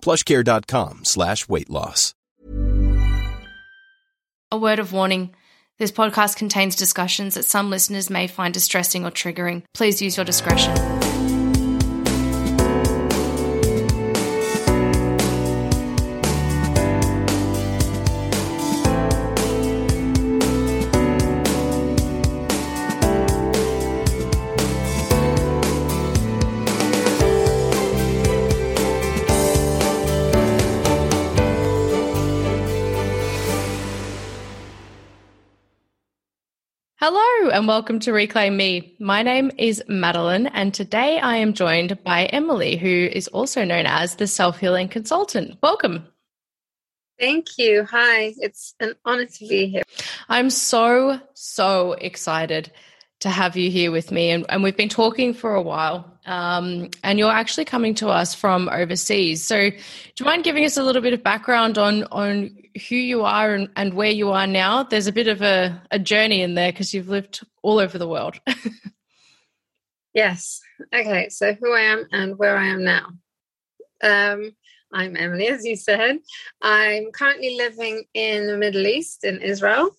plushcare.com slash weight loss. A word of warning. This podcast contains discussions that some listeners may find distressing or triggering. Please use your discretion. Hello and welcome to Reclaim Me. My name is Madeline, and today I am joined by Emily, who is also known as the Self Healing Consultant. Welcome. Thank you. Hi, it's an honor to be here. I'm so, so excited to have you here with me. And, and we've been talking for a while, um, and you're actually coming to us from overseas. So, do you mind giving us a little bit of background on, on who you are and, and where you are now? There's a bit of a, a journey in there because you've lived all over the world. yes. Okay. So, who I am and where I am now. Um, I'm Emily, as you said. I'm currently living in the Middle East, in Israel.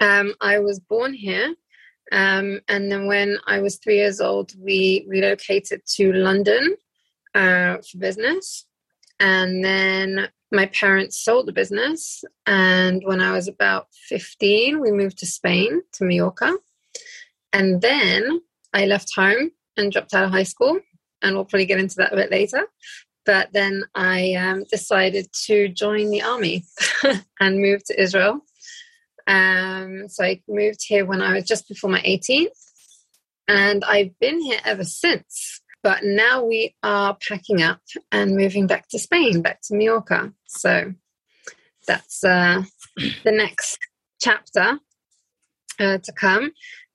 Um, I was born here um, and then when I was three years old, we relocated to London uh, for business. And then my parents sold the business. And when I was about 15, we moved to Spain, to Mallorca. And then I left home and dropped out of high school. And we'll probably get into that a bit later. But then I um, decided to join the army and move to Israel um, so I moved here when I was just before my 18th, and I've been here ever since. But now we are packing up and moving back to Spain, back to Mallorca. So that's uh, the next chapter uh, to come.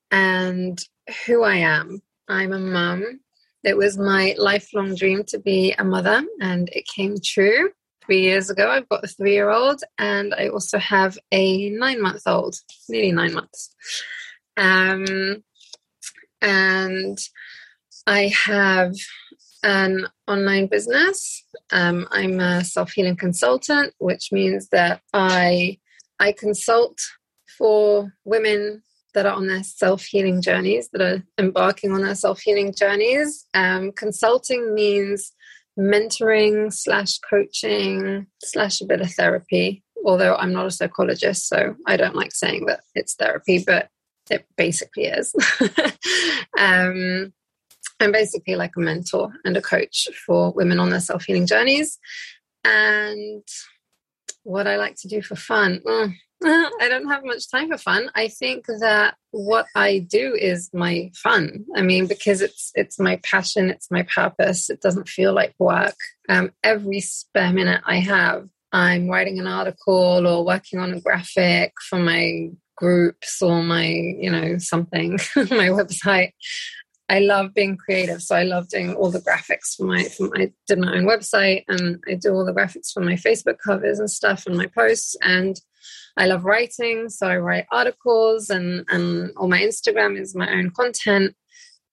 And who I am. I'm a mum. It was my lifelong dream to be a mother, and it came true three years ago. I've got a three year old, and I also have a nine month old, nearly nine months. Um, and I have an online business. Um, I'm a self healing consultant, which means that I I consult for women that are on their self healing journeys, that are embarking on their self healing journeys. Um, consulting means mentoring slash coaching slash a bit of therapy although i'm not a psychologist so i don't like saying that it's therapy but it basically is. Um, i'm basically like a mentor and a coach for women on their self-healing journeys. And what i like to do for fun mm, I don't have much time for fun. I think that what I do is my fun. I mean, because it's it's my passion, it's my purpose. It doesn't feel like work. Um, every spare minute I have, I'm writing an article or working on a graphic for my groups or my, you know, something, my website. I love being creative, so I love doing all the graphics for my. For my I did my own website, and I do all the graphics for my Facebook covers and stuff, and my posts, and I love writing, so I write articles, and and all my Instagram is my own content.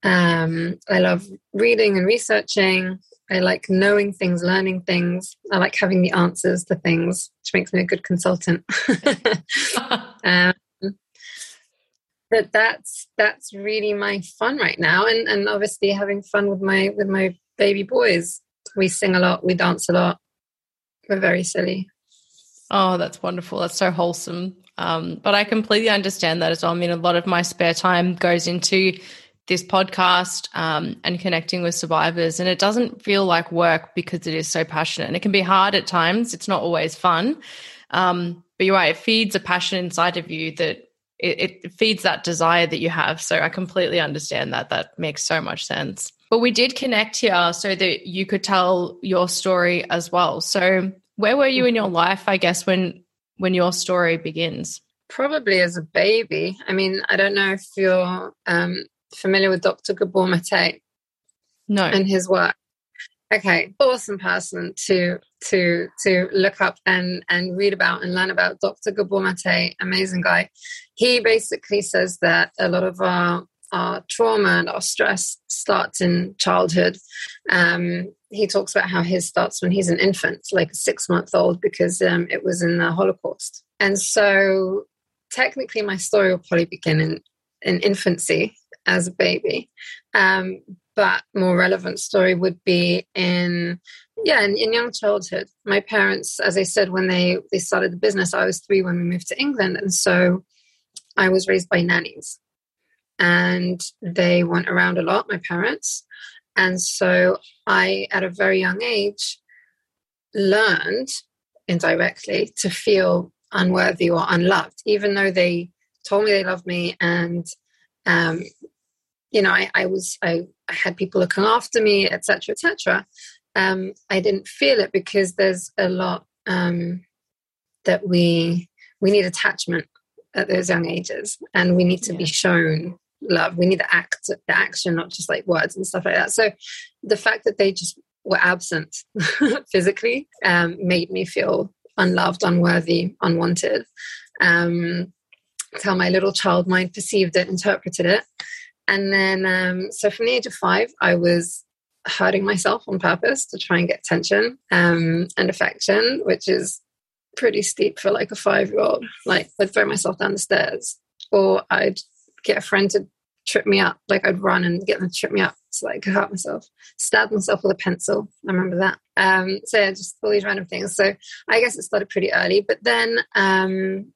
Um, I love reading and researching. I like knowing things, learning things. I like having the answers to things, which makes me a good consultant. um, but that's that's really my fun right now, and and obviously having fun with my with my baby boys. We sing a lot, we dance a lot. We're very silly. Oh, that's wonderful. That's so wholesome. Um, but I completely understand that as well. I mean, a lot of my spare time goes into this podcast um, and connecting with survivors, and it doesn't feel like work because it is so passionate. And it can be hard at times. It's not always fun. Um, but you're right; it feeds a passion inside of you that it, it feeds that desire that you have. So I completely understand that. That makes so much sense. But we did connect here so that you could tell your story as well. So where were you in your life, I guess, when when your story begins? Probably as a baby. I mean, I don't know if you're um, familiar with Dr. Gabor Mate. No. And his work. Okay, awesome person to to to look up and and read about and learn about. Dr. Gabor Mate, amazing guy. He basically says that a lot of our our trauma and our stress starts in childhood. Um, he talks about how his starts when he's an infant, like a six month old, because um, it was in the Holocaust. And so, technically, my story will probably begin in, in infancy as a baby. Um, but more relevant story would be in yeah in, in, young childhood my parents as i said when they they started the business i was three when we moved to england and so i was raised by nannies and they went around a lot my parents and so I, at a very young age, learned indirectly to feel unworthy or unloved, even though they told me they loved me and um, you know I, I was I, I, had people looking after me etc etc um, i didn't feel it because there's a lot um, that we we need attachment at those young ages and we need to yeah. be shown love. We need the act, the action, not just like words and stuff like that. So the fact that they just were absent physically um, made me feel unloved, unworthy, unwanted. Um, how my little child mind perceived it, interpreted it. And then, um, so from the age of five, I was hurting myself on purpose to try and get attention um, and affection, which is pretty steep for like a five year old. Like, I'd throw myself down the stairs, or I'd get a friend to trip me up. Like I'd run and get them to trip me up so I could hurt myself. Stab myself with a pencil. I remember that. Um, so yeah, just all these random things. So I guess it started pretty early. But then um,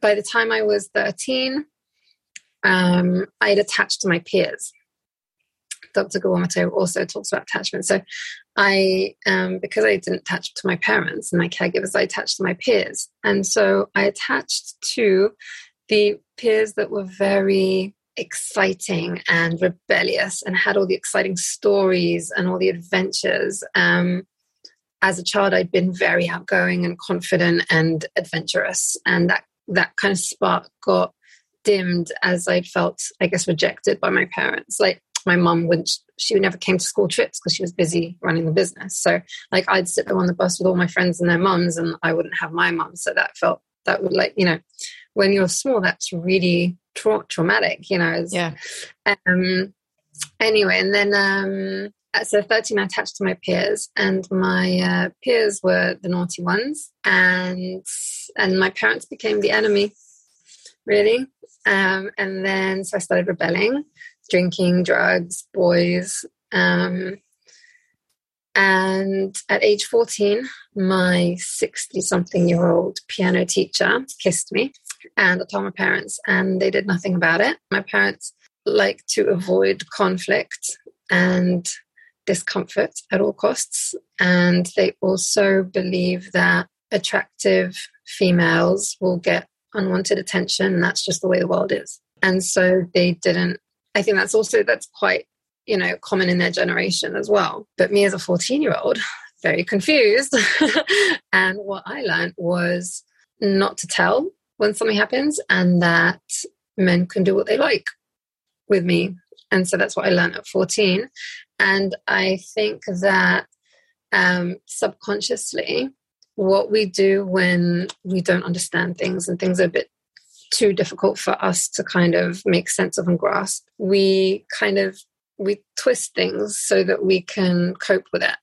by the time I was 13, um, I'd attached to my peers. Dr. Gabor also talks about attachment. So I, um, because I didn't attach to my parents and my caregivers, I attached to my peers. And so I attached to the peers that were very exciting and rebellious and had all the exciting stories and all the adventures. Um, as a child, I'd been very outgoing and confident and adventurous, and that that kind of spark got dimmed as I felt, I guess, rejected by my parents. Like my mum wouldn't, she never came to school trips because she was busy running the business. So, like, I'd sit there on the bus with all my friends and their mums, and I wouldn't have my mum. So that felt that would like you know, when you're small, that's really tra- traumatic, you know. yeah. Um, anyway, and then um, so 13, I attached to my peers, and my uh, peers were the naughty ones, and and my parents became the enemy, really. Um, and then so I started rebelling, drinking, drugs, boys. Um, and at age 14, my 60 something year old piano teacher kissed me and I told my parents, and they did nothing about it. My parents like to avoid conflict and discomfort at all costs. And they also believe that attractive females will get unwanted attention. And that's just the way the world is. And so they didn't, I think that's also, that's quite, you know, common in their generation as well. But me as a 14 year old, very confused. and what I learned was not to tell when something happens and that men can do what they like with me. And so that's what I learned at 14. And I think that um, subconsciously, what we do when we don't understand things and things are a bit too difficult for us to kind of make sense of and grasp, we kind of we twist things so that we can cope with it.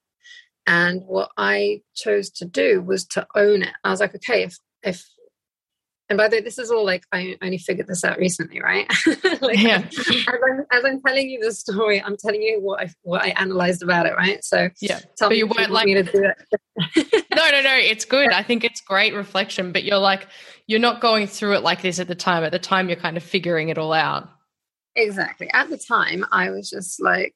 And what I chose to do was to own it. I was like, okay, if if and by the way, this is all like I only figured this out recently, right? like, yeah. as, I'm, as I'm telling you the story, I'm telling you what I what I analyzed about it, right? So yeah, tell but me you weren't like me to do it. no, no, no. It's good. I think it's great reflection, but you're like you're not going through it like this at the time. At the time, you're kind of figuring it all out. Exactly. At the time, I was just like,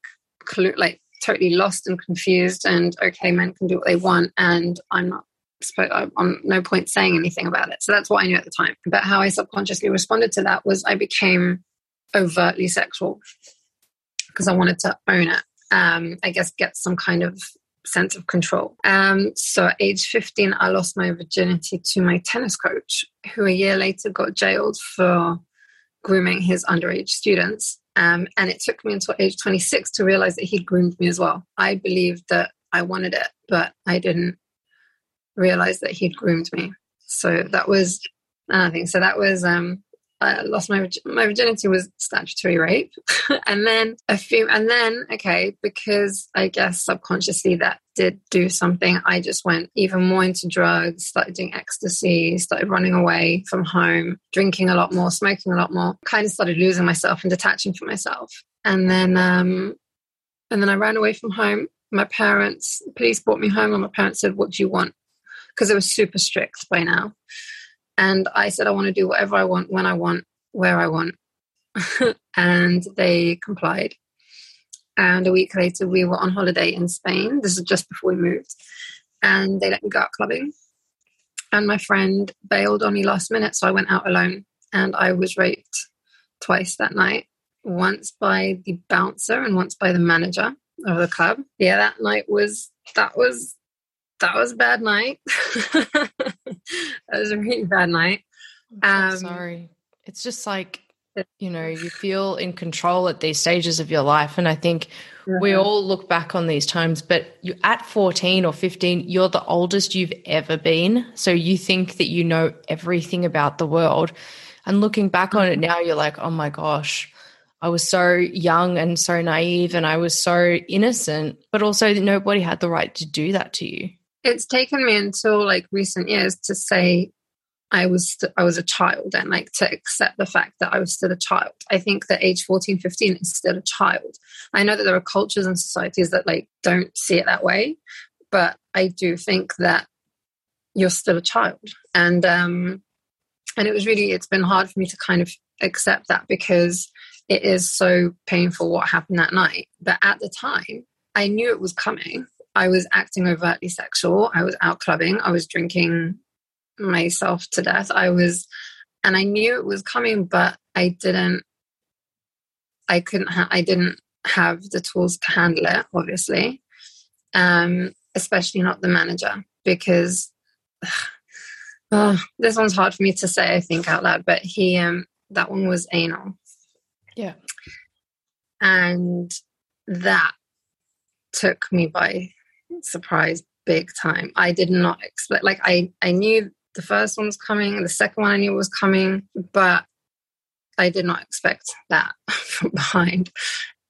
like totally lost and confused. And okay, men can do what they want, and I'm not. I'm no point saying anything about it. So that's what I knew at the time. But how I subconsciously responded to that was I became overtly sexual because I wanted to own it. Um, I guess get some kind of sense of control. Um, so at age 15, I lost my virginity to my tennis coach, who a year later got jailed for grooming his underage students. Um, and it took me until age 26 to realize that he'd groomed me as well. I believed that I wanted it, but I didn't realize that he'd groomed me. So that was another thing. So that was um, I lost my my virginity was statutory rape, and then a few, and then okay, because I guess subconsciously that did do something. I just went even more into drugs, started doing ecstasy, started running away from home, drinking a lot more, smoking a lot more. Kind of started losing myself and detaching from myself, and then um, and then I ran away from home. My parents, police brought me home, and my parents said, "What do you want?" Because it was super strict by now. And I said, I want to do whatever I want, when I want, where I want. and they complied. And a week later, we were on holiday in Spain. This is just before we moved. And they let me go out clubbing. And my friend bailed on me last minute. So I went out alone and I was raped twice that night once by the bouncer and once by the manager of the club. Yeah, that night was, that was that was a bad night. that was a really bad night. Um, sorry. It's just like, you know, you feel in control at these stages of your life. And I think we all look back on these times, but you at 14 or 15, you're the oldest you've ever been. So you think that you know everything about the world. And looking back on it mm-hmm. now, you're like, oh my gosh, I was so young and so naive and I was so innocent, but also nobody had the right to do that to you it's taken me until like recent years to say I was st- I was a child and like to accept the fact that I was still a child. I think that age 14, 15 is still a child. I know that there are cultures and societies that like don't see it that way, but I do think that you're still a child. And um and it was really it's been hard for me to kind of accept that because it is so painful what happened that night. But at the time, I knew it was coming I was acting overtly sexual. I was out clubbing. I was drinking myself to death. I was, and I knew it was coming, but I didn't, I couldn't, ha- I didn't have the tools to handle it, obviously. Um, especially not the manager, because oh, this one's hard for me to say, I think, out loud, but he, um, that one was anal. Yeah. And that took me by surprised big time. I did not expect like I I knew the first one was coming, the second one I knew was coming, but I did not expect that from behind.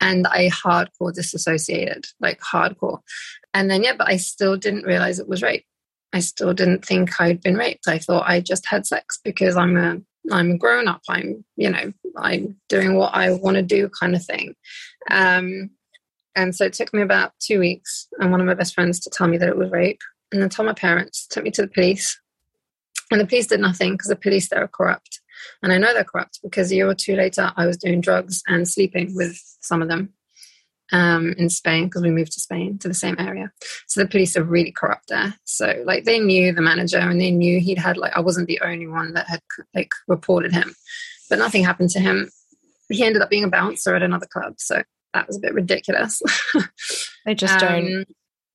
And I hardcore disassociated, like hardcore. And then yeah, but I still didn't realize it was rape. I still didn't think I'd been raped. I thought I just had sex because I'm a I'm a grown up. I'm, you know, I'm doing what I want to do kind of thing. Um, and so it took me about two weeks and one of my best friends to tell me that it was rape. And then told my parents, took me to the police. And the police did nothing because the police there are corrupt. And I know they're corrupt because a year or two later, I was doing drugs and sleeping with some of them um, in Spain because we moved to Spain to the same area. So the police are really corrupt there. So like they knew the manager and they knew he'd had like I wasn't the only one that had like reported him, but nothing happened to him. He ended up being a bouncer at another club. So that was a bit ridiculous. they just don't um,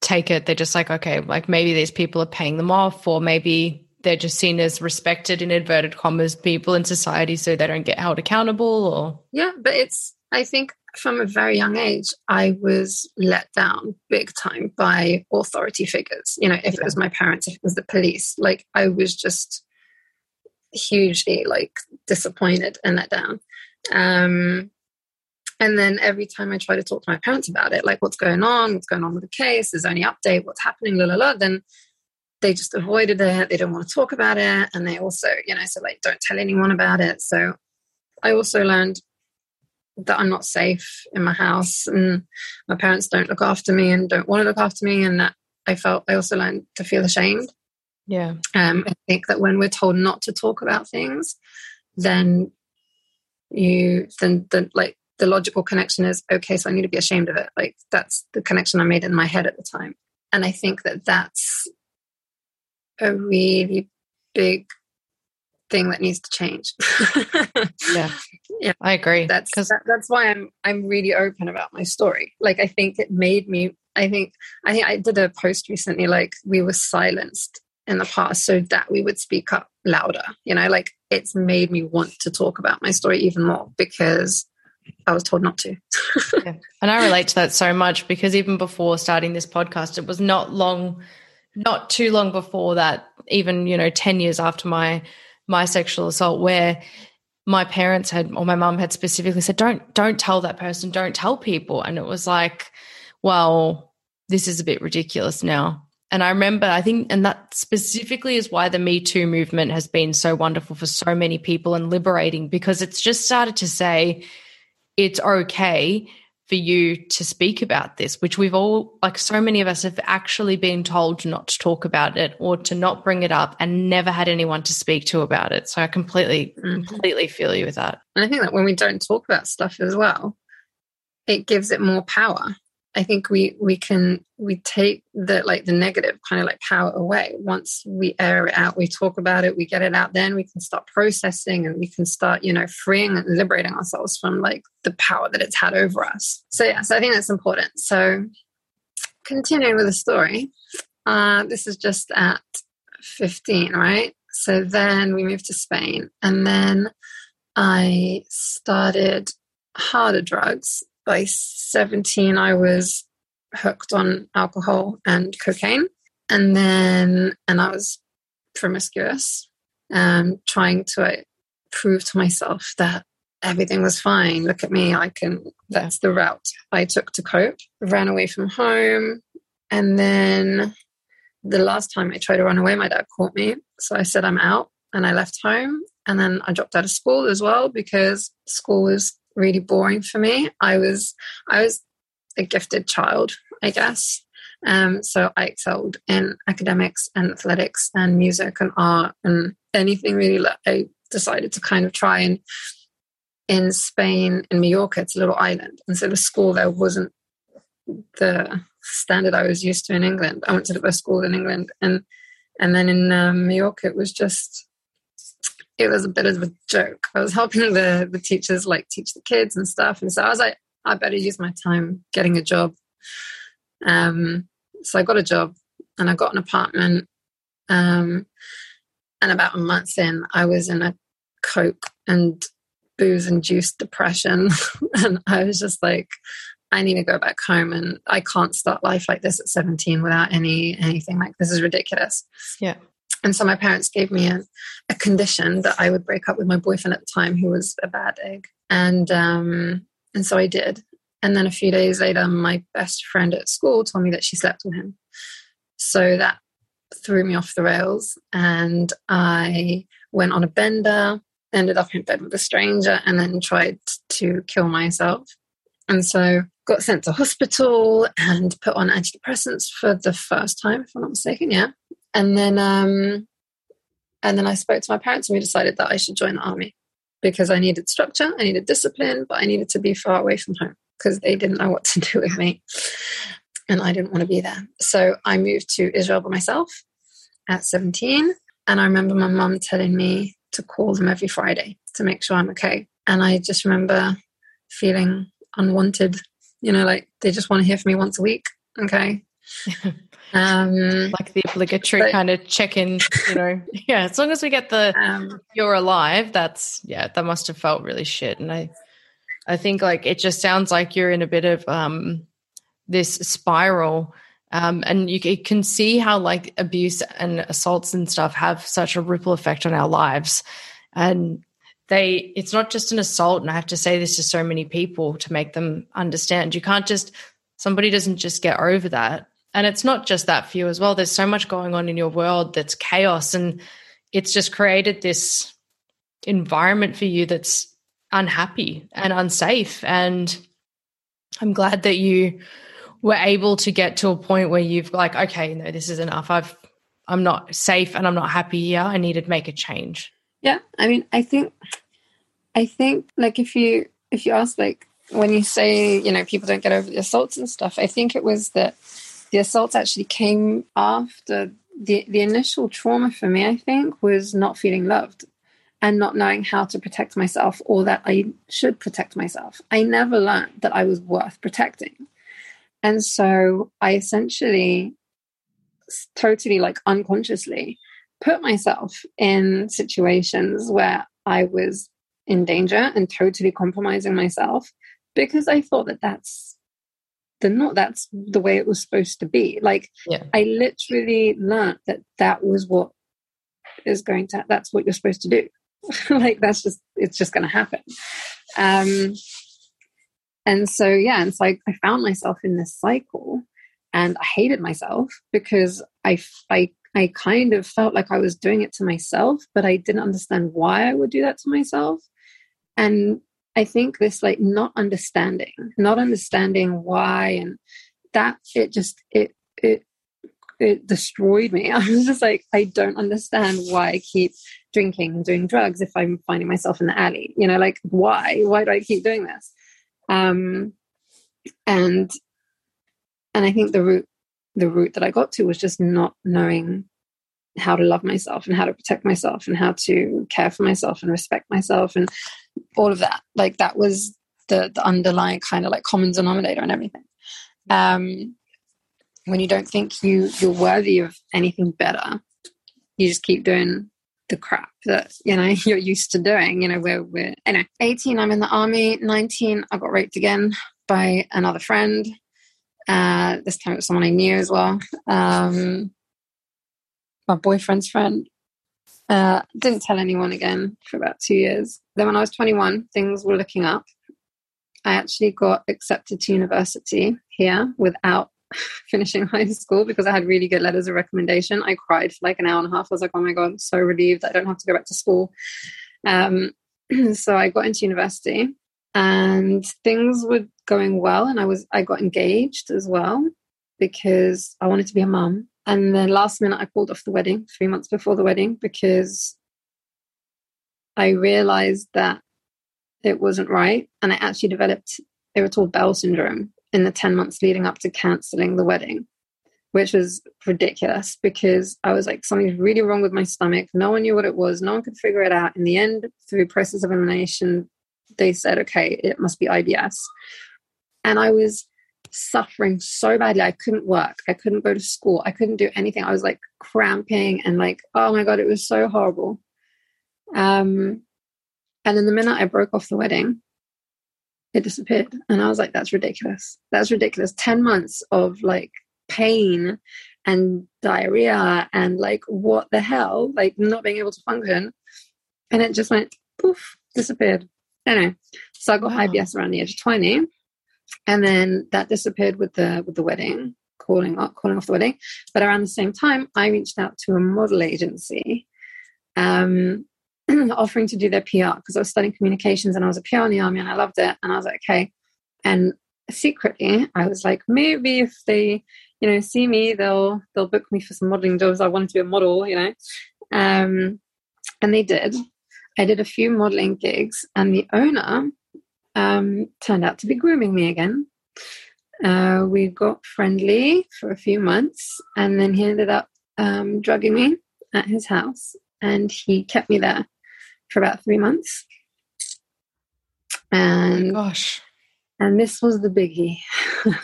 take it. They're just like, okay, like maybe these people are paying them off, or maybe they're just seen as respected in inverted commas people in society so they don't get held accountable or yeah but it's i think from a very young age i was let down big time by authority figures you know if yeah. it was my parents if it was the police like i was just hugely like disappointed and let down um and then every time I try to talk to my parents about it, like what's going on, what's going on with the case, is there any update, what's happening, la la la, then they just avoided it. They don't want to talk about it. And they also, you know, said like, don't tell anyone about it. So I also learned that I'm not safe in my house and my parents don't look after me and don't want to look after me. And that I felt, I also learned to feel ashamed. Yeah. Um, I think that when we're told not to talk about things, then you, then the, like, the logical connection is okay so i need to be ashamed of it like that's the connection i made in my head at the time and i think that that's a really big thing that needs to change. yeah. Yeah. I agree. That's that, that's why I'm I'm really open about my story. Like I think it made me I think I think I did a post recently like we were silenced in the past so that we would speak up louder. You know, like it's made me want to talk about my story even more because I was told not to. yeah. And I relate to that so much because even before starting this podcast, it was not long not too long before that, even, you know, 10 years after my my sexual assault, where my parents had or my mum had specifically said, Don't don't tell that person, don't tell people. And it was like, well, this is a bit ridiculous now. And I remember, I think, and that specifically is why the Me Too movement has been so wonderful for so many people and liberating because it's just started to say it's okay for you to speak about this, which we've all, like so many of us, have actually been told not to talk about it or to not bring it up and never had anyone to speak to about it. So I completely, mm-hmm. completely feel you with that. And I think that when we don't talk about stuff as well, it gives it more power. I think we we can we take the like the negative kind of like power away once we air it out. We talk about it, we get it out. Then we can start processing and we can start you know freeing and liberating ourselves from like the power that it's had over us. So yeah, so I think that's important. So continuing with the story, uh, this is just at fifteen, right? So then we moved to Spain, and then I started harder drugs by 17, I was hooked on alcohol and cocaine. And then, and I was promiscuous, um, trying to uh, prove to myself that everything was fine. Look at me, I can, that's the route I took to cope. Ran away from home. And then the last time I tried to run away, my dad caught me. So I said, I'm out. And I left home. And then I dropped out of school as well because school was really boring for me. I was I was a gifted child, I guess. Um, so I excelled in academics and athletics and music and art and anything really. I decided to kind of try and in Spain, in Mallorca, it's a little island, and so the school there wasn't the standard I was used to in England. I went to the best school in England, and and then in um, Mallorca, it was just it was a bit of a joke. I was helping the the teachers like teach the kids and stuff, and so I was like, I better use my time getting a job. Um, so I got a job and I got an apartment. Um, and about a month in, I was in a coke and booze induced depression, and I was just like, I need to go back home, and I can't start life like this at 17 without any anything like this is ridiculous. Yeah. And so my parents gave me a, a, condition that I would break up with my boyfriend at the time, who was a bad egg. And um, and so I did. And then a few days later, my best friend at school told me that she slept with him. So that threw me off the rails, and I went on a bender, ended up in bed with a stranger, and then tried to kill myself. And so got sent to hospital and put on antidepressants for the first time, if I'm not mistaken. Yeah, and then um, and then I spoke to my parents and we decided that I should join the army because I needed structure, I needed discipline, but I needed to be far away from home because they didn't know what to do with me. And I didn't want to be there. So I moved to Israel by myself at 17. And I remember my mum telling me to call them every Friday to make sure I'm okay. And I just remember feeling unwanted, you know, like they just want to hear from me once a week. Okay. Um, like the obligatory but, kind of check in, you know. yeah, as long as we get the um, you're alive, that's yeah, that must have felt really shit. And I I think like it just sounds like you're in a bit of um this spiral. Um, and you, you can see how like abuse and assaults and stuff have such a ripple effect on our lives. And they it's not just an assault and i have to say this to so many people to make them understand you can't just somebody doesn't just get over that And it's not just that for you as well. There's so much going on in your world that's chaos. And it's just created this environment for you that's unhappy and unsafe. And I'm glad that you were able to get to a point where you've like, okay, no, this is enough. I've I'm not safe and I'm not happy here. I need to make a change. Yeah. I mean, I think I think like if you if you ask like when you say, you know, people don't get over the assaults and stuff, I think it was that the assaults actually came after the the initial trauma for me, I think, was not feeling loved and not knowing how to protect myself or that I should protect myself. I never learned that I was worth protecting. And so I essentially totally like unconsciously put myself in situations where I was in danger and totally compromising myself because I thought that that's the not that's the way it was supposed to be. Like yeah. I literally learned that that was what is going to that's what you're supposed to do. like that's just it's just going to happen. Um, and so yeah, and so I, I found myself in this cycle and I hated myself because I, I, I kind of felt like I was doing it to myself, but I didn't understand why I would do that to myself. And I think this like not understanding, not understanding why, and that it just it it it destroyed me. I was just like, I don't understand why I keep drinking and doing drugs if I'm finding myself in the alley. You know, like why? Why do I keep doing this? Um, and and i think the route the route that i got to was just not knowing how to love myself and how to protect myself and how to care for myself and respect myself and all of that. Like that was the the underlying kind of like common denominator and everything. Um when you don't think you you're worthy of anything better you just keep doing the crap that you know you're used to doing. You know we're we're anyway 18 i'm in the army. 19 i got raped again by another friend uh, this time it was someone I knew as well. Um, my boyfriend's friend. Uh, didn't tell anyone again for about two years. Then when I was 21, things were looking up. I actually got accepted to university here without finishing high school because I had really good letters of recommendation. I cried for like an hour and a half. I was like, oh my God, I'm so relieved I don't have to go back to school. Um, so I got into university and things were going well and i was i got engaged as well because i wanted to be a mum and then last minute i called off the wedding three months before the wedding because i realized that it wasn't right and i actually developed irritable bowel syndrome in the 10 months leading up to cancelling the wedding which was ridiculous because I was like, something's really wrong with my stomach. No one knew what it was. No one could figure it out. In the end, through process of elimination, they said, okay, it must be IBS. And I was suffering so badly. I couldn't work. I couldn't go to school. I couldn't do anything. I was like cramping and like, oh my God, it was so horrible. Um, and then the minute I broke off the wedding, it disappeared. And I was like, that's ridiculous. That's ridiculous. 10 months of like pain and diarrhea and like, what the hell? Like, not being able to function. And it just went poof, disappeared. Anyway, so I got wow. IBS around the age of 20. And then that disappeared with the with the wedding, calling off, calling off the wedding. But around the same time, I reached out to a model agency um, offering to do their PR because I was studying communications and I was a PR in the army and I loved it. And I was like, okay. And secretly, I was like, maybe if they, you know, see me, they'll they'll book me for some modeling jobs. I wanted to be a model, you know. Um, and they did. I did a few modeling gigs, and the owner um, turned out to be grooming me again. Uh, we got friendly for a few months, and then he ended up um, drugging me at his house, and he kept me there for about three months. And oh gosh, and this was the biggie.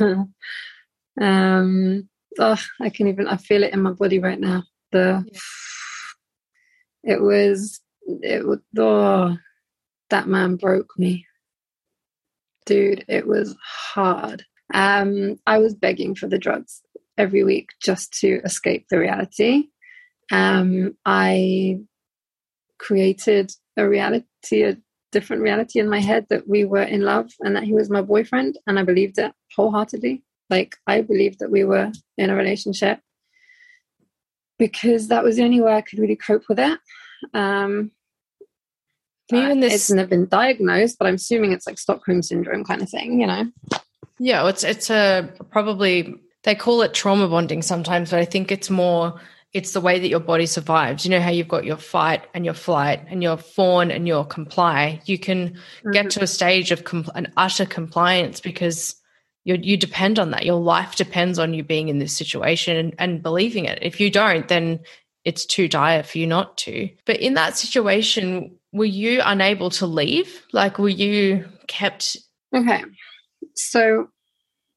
um, oh, I can even I feel it in my body right now. The yeah. it was it was oh that man broke me dude it was hard. Um i was begging for the drugs every week just to escape the reality. Um i created a reality a different reality in my head that we were in love and that he was my boyfriend and i believed it wholeheartedly. Like I believed that we were in a relationship because that was the only way I could really cope with it. Um, even this, it's never been diagnosed, but I'm assuming it's like Stockholm syndrome kind of thing, you know. Yeah, it's it's a probably they call it trauma bonding sometimes, but I think it's more it's the way that your body survives. You know how you've got your fight and your flight and your fawn and your comply. You can mm-hmm. get to a stage of compl- an utter compliance because you you depend on that. Your life depends on you being in this situation and, and believing it. If you don't, then it's too dire for you not to. But in that situation, were you unable to leave? Like, were you kept? Okay, so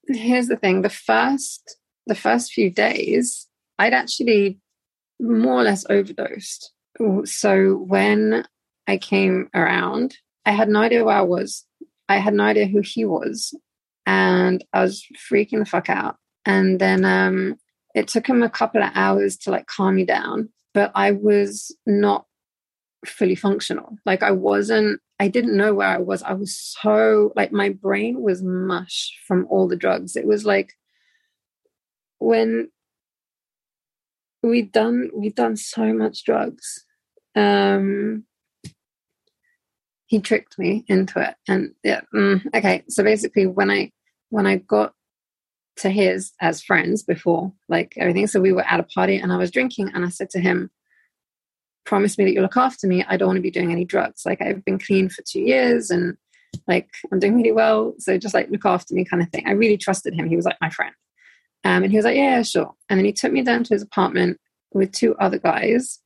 here's the thing: the first the first few days, I'd actually more or less overdosed. So when I came around, I had no idea where I was. I had no idea who he was and I was freaking the fuck out. And then um, it took him a couple of hours to like calm me down, but I was not fully functional. Like I wasn't, I didn't know where I was. I was so like my brain was mush from all the drugs. It was like when we'd done we'd done so much drugs. Um he tricked me into it and yeah mm, okay so basically when i when I got to his as friends before, like everything. So we were at a party and I was drinking, and I said to him, Promise me that you'll look after me. I don't want to be doing any drugs. Like I've been clean for two years and like I'm doing really well. So just like look after me kind of thing. I really trusted him. He was like my friend. Um, and he was like, yeah, sure. And then he took me down to his apartment with two other guys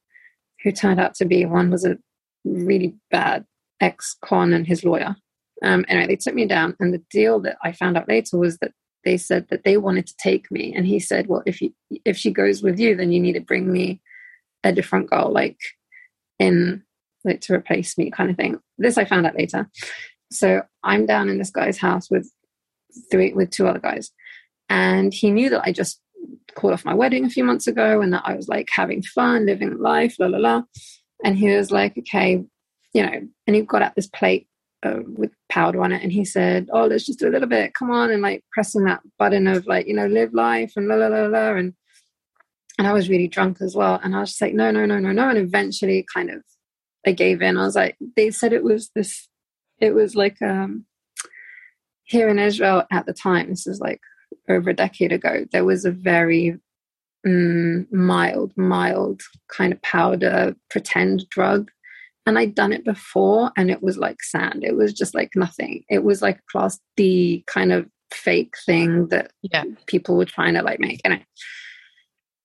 who turned out to be one was a really bad ex con and his lawyer. Um, anyway, they took me down, and the deal that I found out later was that they said that they wanted to take me, and he said, "Well, if you if she goes with you, then you need to bring me a different goal, like in like to replace me, kind of thing." This I found out later. So I'm down in this guy's house with three with two other guys, and he knew that I just called off my wedding a few months ago, and that I was like having fun, living life, la la la. And he was like, "Okay, you know," and he got out this plate uh, with powder on it and he said oh let's just do a little bit come on and like pressing that button of like you know live life and la la la la and and I was really drunk as well and I was just like no no no no no and eventually kind of I gave in I was like they said it was this it was like um here in Israel at the time this is like over a decade ago there was a very mm, mild mild kind of powder pretend drug and I'd done it before and it was like sand. It was just like nothing. It was like a class D kind of fake thing that yeah. people were trying to like make. And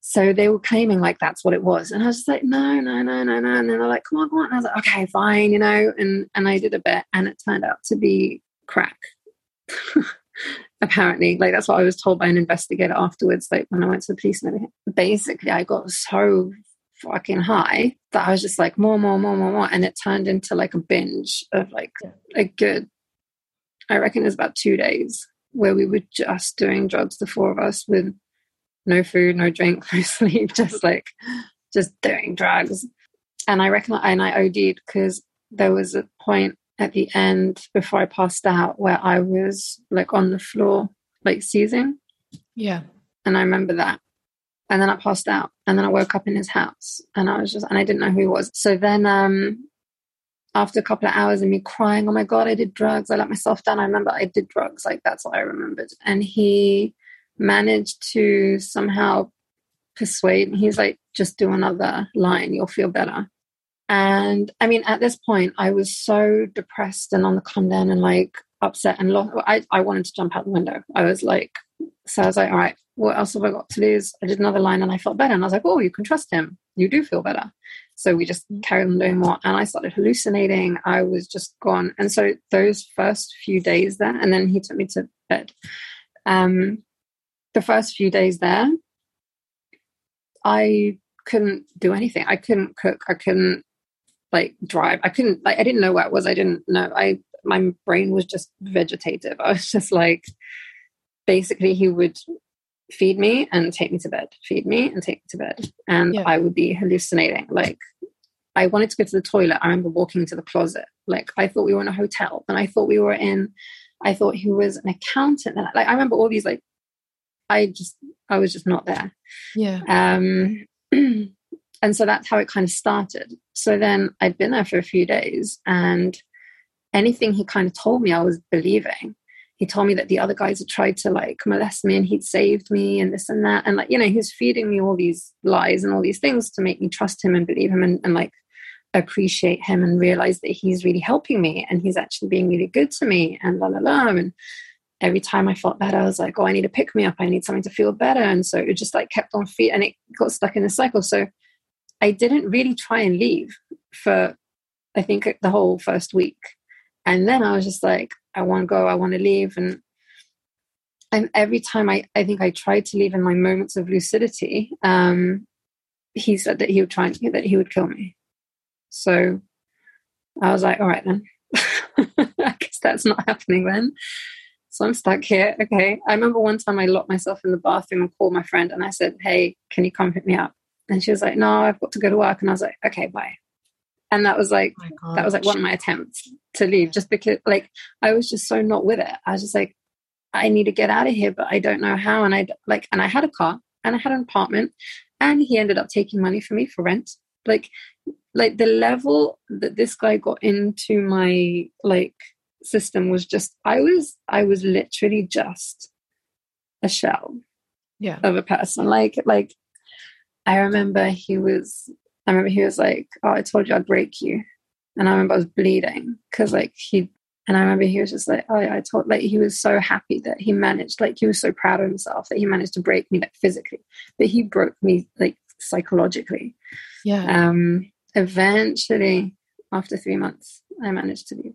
so they were claiming like that's what it was. And I was just like, no, no, no, no, no. And then they're like, come on, come on. And I was like, okay, fine, you know, and and I did a bit and it turned out to be crack. Apparently, like that's what I was told by an investigator afterwards, like when I went to the police and everything. Basically, I got so fucking high that I was just like more, more, more, more, more. And it turned into like a binge of like a good, I reckon it was about two days where we were just doing drugs, the four of us with no food, no drink, no sleep, just like just doing drugs. And I reckon and I OD'd because there was a point at the end before I passed out where I was like on the floor, like seizing. Yeah. And I remember that and then I passed out. And then I woke up in his house and I was just, and I didn't know who he was. So then, um, after a couple of hours of me crying, oh my God, I did drugs. I let myself down. I remember I did drugs. Like that's what I remembered. And he managed to somehow persuade, he's like, just do another line. You'll feel better. And I mean, at this point, I was so depressed and on the come down and like upset and lost. I, I wanted to jump out the window. I was like, so I was like, all right, what else have I got to lose? I did another line and I felt better. And I was like, oh, you can trust him. You do feel better. So we just carried on doing more. And I started hallucinating. I was just gone. And so those first few days there, and then he took me to bed. Um, the first few days there, I couldn't do anything. I couldn't cook. I couldn't like drive. I couldn't like I didn't know where it was. I didn't know. I my brain was just vegetative. I was just like basically he would feed me and take me to bed, feed me and take me to bed. And yeah. I would be hallucinating. Like I wanted to go to the toilet. I remember walking to the closet. Like I thought we were in a hotel and I thought we were in, I thought he was an accountant. And like I remember all these like I just I was just not there. Yeah. Um, and so that's how it kind of started. So then I'd been there for a few days, and anything he kind of told me, I was believing. He told me that the other guys had tried to like molest me and he'd saved me and this and that. And like, you know, he was feeding me all these lies and all these things to make me trust him and believe him and, and like appreciate him and realize that he's really helping me and he's actually being really good to me and la la la. And every time I felt better, I was like, oh, I need to pick me up. I need something to feel better. And so it just like kept on feet and it got stuck in a cycle. So I didn't really try and leave for, I think, the whole first week. And then I was just like, I want to go, I want to leave. And and every time I, I think I tried to leave in my moments of lucidity, um, he said that he would try and, that he would kill me. So I was like, all right then. I guess that's not happening then. So I'm stuck here. Okay. I remember one time I locked myself in the bathroom and called my friend and I said, Hey, can you come pick me up? And she was like, No, I've got to go to work. And I was like, Okay, bye. And that was like oh that was like one of my attempts to leave just because like I was just so not with it. I was just like, I need to get out of here, but I don't know how. And I like and I had a car and I had an apartment and he ended up taking money from me for rent. Like like the level that this guy got into my like system was just I was I was literally just a shell yeah of a person. Like like I remember he was I remember he was like, Oh, I told you I'd break you. And I remember I was bleeding because like he and I remember he was just like, Oh yeah, I told like he was so happy that he managed, like he was so proud of himself that he managed to break me like physically. But he broke me like psychologically. Yeah. Um eventually after three months I managed to leave.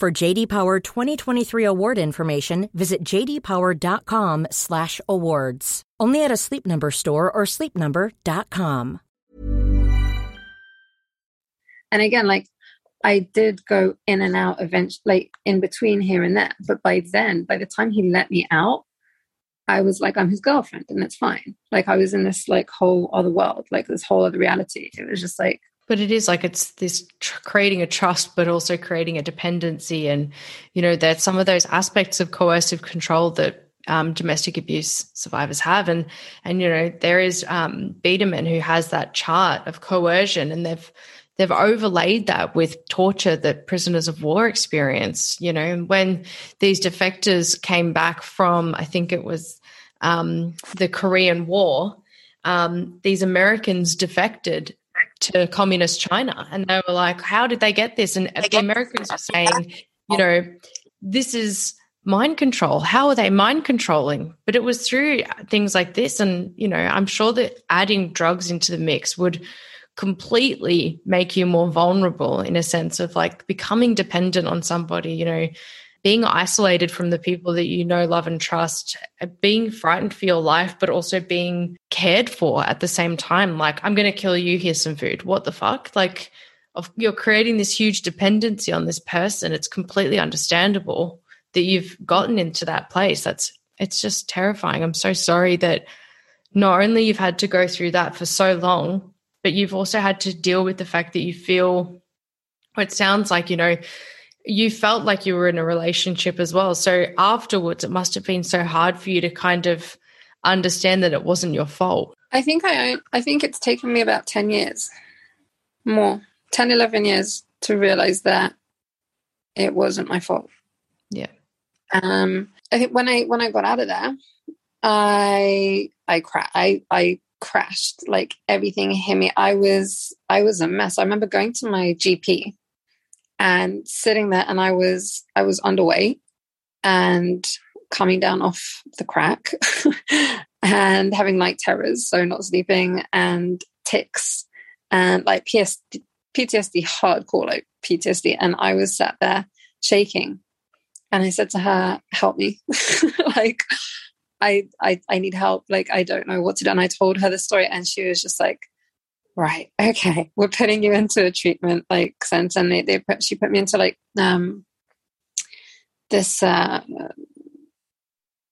For JD Power 2023 award information, visit jdpower.com/awards. Only at a Sleep Number store or sleepnumber.com. And again, like I did go in and out eventually, like in between here and there. But by then, by the time he let me out, I was like, I'm his girlfriend, and it's fine. Like I was in this like whole other world, like this whole other reality. It was just like but it is like it's this tr- creating a trust, but also creating a dependency. And, you know, that some of those aspects of coercive control that um, domestic abuse survivors have. And, and, you know, there is um, Biderman who has that chart of coercion and they've, they've overlaid that with torture that prisoners of war experience. You know, when these defectors came back from, I think it was um, the Korean War, um, these Americans defected to communist China, and they were like, "How did they get this?" And the Americans were saying, "You know, this is." mind control how are they mind controlling but it was through things like this and you know i'm sure that adding drugs into the mix would completely make you more vulnerable in a sense of like becoming dependent on somebody, you know, being isolated from the people that you know, love, and trust, uh, being frightened for your life, but also being cared for at the same time. Like, I'm going to kill you, here's some food. What the fuck? Like, you're creating this huge dependency on this person. It's completely understandable that you've gotten into that place. That's, it's just terrifying. I'm so sorry that not only you've had to go through that for so long, but you've also had to deal with the fact that you feel it sounds like you know you felt like you were in a relationship as well. So afterwards it must have been so hard for you to kind of understand that it wasn't your fault. I think i i think it's taken me about 10 years more 10 11 years to realize that it wasn't my fault. Yeah. Um i think when i when i got out of there i i cra- i i crashed like everything hit me. I was i was a mess. I remember going to my gp and sitting there and i was i was underweight and coming down off the crack and having night terrors so not sleeping and tics and like PS, ptsd hardcore like ptsd and i was sat there shaking and i said to her help me like I, I I need help. Like I don't know what to do. And I told her the story, and she was just like, right, okay, we're putting you into a treatment like sense. And they they put she put me into like um this uh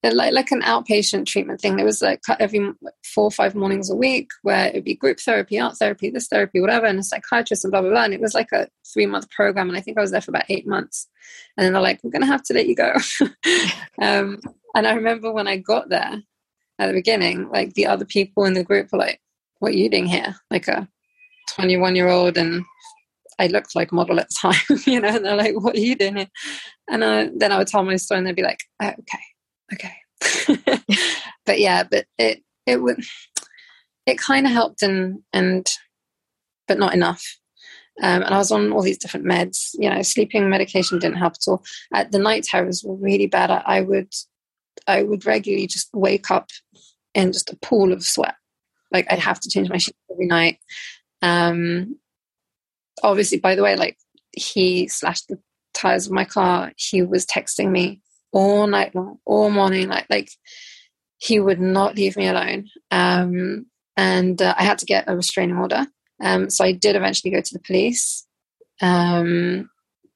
like like an outpatient treatment thing. It was like every four or five mornings a week where it'd be group therapy, art therapy, this therapy, whatever, and a psychiatrist and blah blah blah. And it was like a three month program, and I think I was there for about eight months. And then they're like, "We're gonna have to let you go." um, and I remember when I got there at the beginning, like the other people in the group were like, "What are you doing here?" Like a twenty one year old and I looked like model at the time, you know, and they're like, what are you doing here? And uh, then I would tell my story and they'd be like, oh, okay, okay. but yeah, but it it would it kind of helped and and but not enough. Um, and I was on all these different meds. You know, sleeping medication didn't help at all. The night terrors were really bad. I, I would I would regularly just wake up in just a pool of sweat. Like I'd have to change my sheets every night. Um, obviously, by the way, like he slashed the tires of my car. He was texting me all night long, all morning. Like, like he would not leave me alone. Um, and uh, I had to get a restraining order. Um, so I did eventually go to the police. Um,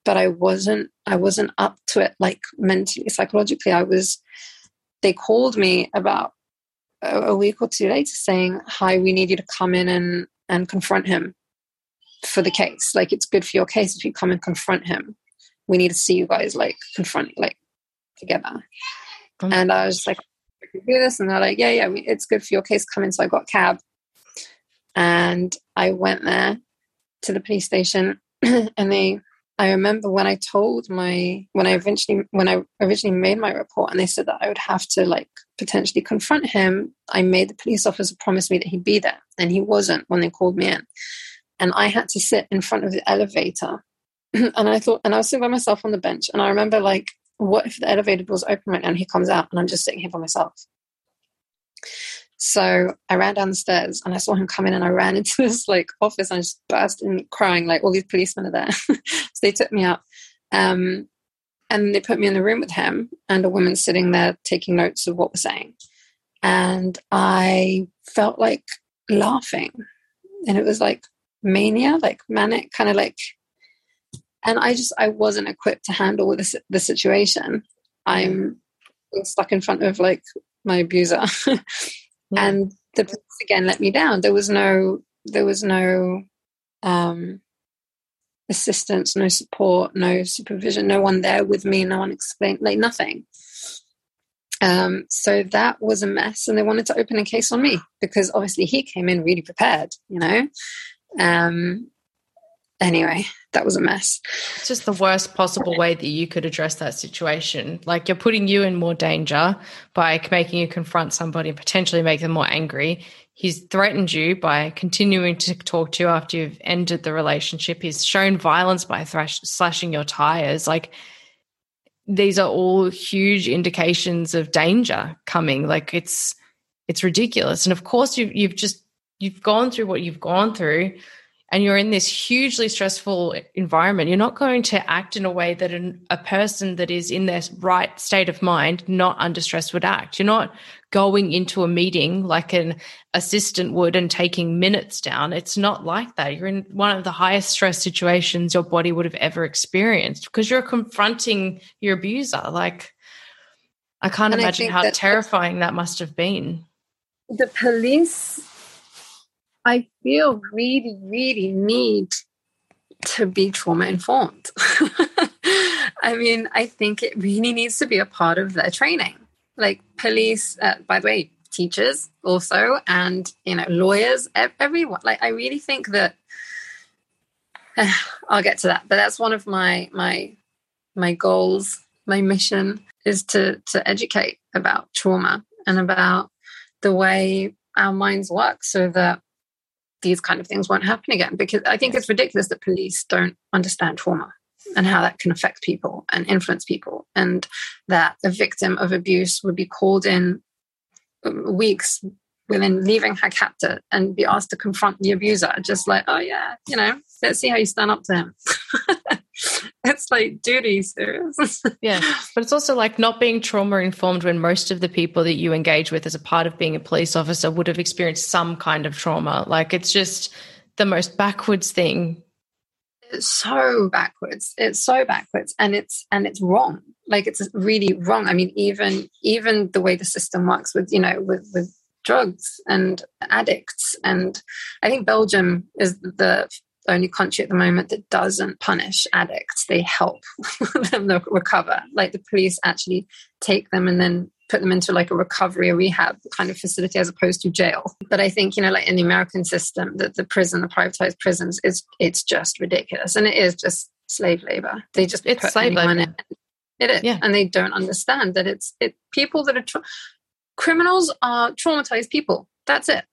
but I wasn't, I wasn't up to it, like mentally, psychologically. I was, they called me about a, week or two later saying, hi, we need you to come in and, and confront him for the case. Like, it's good for your case if you come and confront him. We need to see you guys like confront, like together. Um, and I was like, I can do this. And they're like, yeah, yeah, it's good for your case. Come in. So I got cab and I went there to the police station and they, I remember when I told my, when I eventually, when I originally made my report and they said that I would have to like potentially confront him, I made the police officer promise me that he'd be there and he wasn't when they called me in. And I had to sit in front of the elevator and I thought, and I was sitting by myself on the bench and I remember like what if the elevator door's open right now and he comes out and I'm just sitting here by myself? So I ran down the stairs and I saw him come in and I ran into this like office and I just burst in crying like all these policemen are there. so they took me out. Um, and they put me in the room with him and a woman sitting there taking notes of what we're saying. And I felt like laughing. And it was like mania, like manic, kind of like and I just I wasn't equipped to handle this the situation. I'm stuck in front of like my abuser, and the police again let me down. There was no there was no um, assistance, no support, no supervision, no one there with me, no one explained like nothing. Um, so that was a mess, and they wanted to open a case on me because obviously he came in really prepared, you know. Um, anyway, that was a mess. It's just the worst possible way that you could address that situation. Like you're putting you in more danger by making you confront somebody and potentially make them more angry. He's threatened you by continuing to talk to you after you've ended the relationship. He's shown violence by thrash, slashing your tires. Like these are all huge indications of danger coming. Like it's it's ridiculous. And of course, you've you've just you've gone through what you've gone through and you're in this hugely stressful environment, you're not going to act in a way that an, a person that is in their right state of mind, not under stress, would act. You're not going into a meeting like an assistant would and taking minutes down. It's not like that. You're in one of the highest stress situations your body would have ever experienced because you're confronting your abuser. Like, I can't and imagine I how terrifying that must have been. The police I feel really, really need to be trauma informed. I mean, I think it really needs to be a part of their training. Like police, uh, by the way, teachers also, and you know, lawyers, everyone. Like, I really think that uh, I'll get to that, but that's one of my my my goals. My mission is to to educate about trauma and about the way our minds work, so that these kind of things won't happen again because I think it's ridiculous that police don't understand trauma and how that can affect people and influence people and that a victim of abuse would be called in weeks within leaving her captor and be asked to confront the abuser just like oh yeah you know let's see how you stand up to him. It's like duty serious? Yeah but it's also like not being trauma informed when most of the people that you engage with as a part of being a police officer would have experienced some kind of trauma. Like it's just the most backwards thing. It's so backwards. It's so backwards. And it's and it's wrong. Like it's really wrong. I mean even even the way the system works with you know with with drugs and addicts. And i think belgium is the only country at the moment that doesn't punish addicts. They help them recover. Like the police actually take them and then put them into like a recovery or rehab kind of facility as opposed to jail. But I think, you know, like in the American system, that the prison, the privatized prisons is it's just ridiculous. And it is just slave labor. They just it's slave labor. In. It is. Yeah. And they don't understand that it's it people that are tra- criminals are traumatized people. That's it.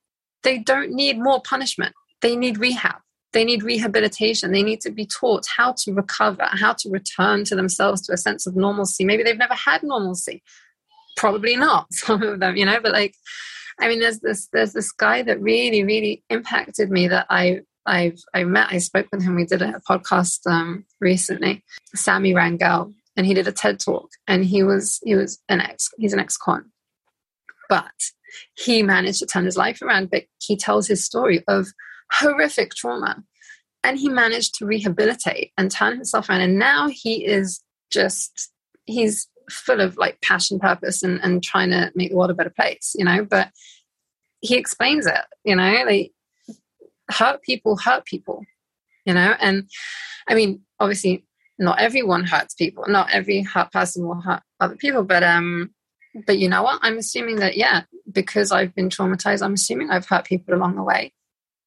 They don't need more punishment. They need rehab they need rehabilitation. They need to be taught how to recover, how to return to themselves to a sense of normalcy. Maybe they've never had normalcy. Probably not, some of them, you know, but like, I mean, there's this there's this guy that really, really impacted me that I I've I met. I spoke with him. We did a podcast um, recently. Sammy Rangel, and he did a TED talk. And he was he was an ex. He's an ex-con, but he managed to turn his life around. But he tells his story of horrific trauma. And he managed to rehabilitate and turn himself around. And now he is just, he's full of like passion, purpose, and, and trying to make the world a better place, you know. But he explains it, you know, like hurt people hurt people, you know. And I mean, obviously, not everyone hurts people. Not every hurt person will hurt other people. But um, but you know what? I'm assuming that yeah, because I've been traumatized, I'm assuming I've hurt people along the way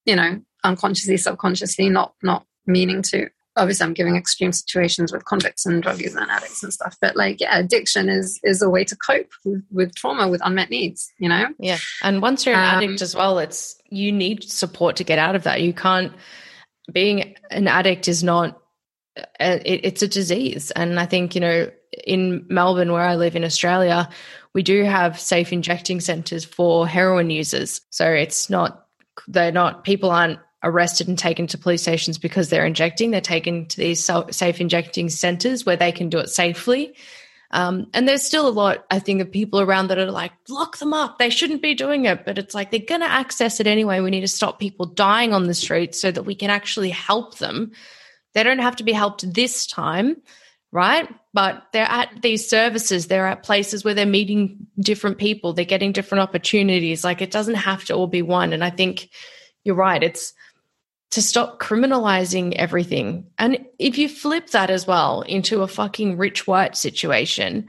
you know, unconsciously, subconsciously, not not meaning to. Obviously, I'm giving extreme situations with convicts and drug users and addicts and stuff. But like, yeah, addiction is is a way to cope with, with trauma, with unmet needs. You know. Yeah, and once you're an um, addict as well, it's you need support to get out of that. You can't. Being an addict is not. Uh, it, it's a disease, and I think you know in Melbourne, where I live in Australia, we do have safe injecting centres for heroin users. So it's not they're not people aren't arrested and taken to police stations because they're injecting. They're taken to these safe injecting centers where they can do it safely. Um, and there's still a lot, I think, of people around that are like, lock them up. They shouldn't be doing it. But it's like they're going to access it anyway. We need to stop people dying on the streets so that we can actually help them. They don't have to be helped this time, right? But they're at these services, they're at places where they're meeting different people, they're getting different opportunities. Like it doesn't have to all be one. And I think you're right. It's to stop criminalizing everything. And if you flip that as well into a fucking rich white situation,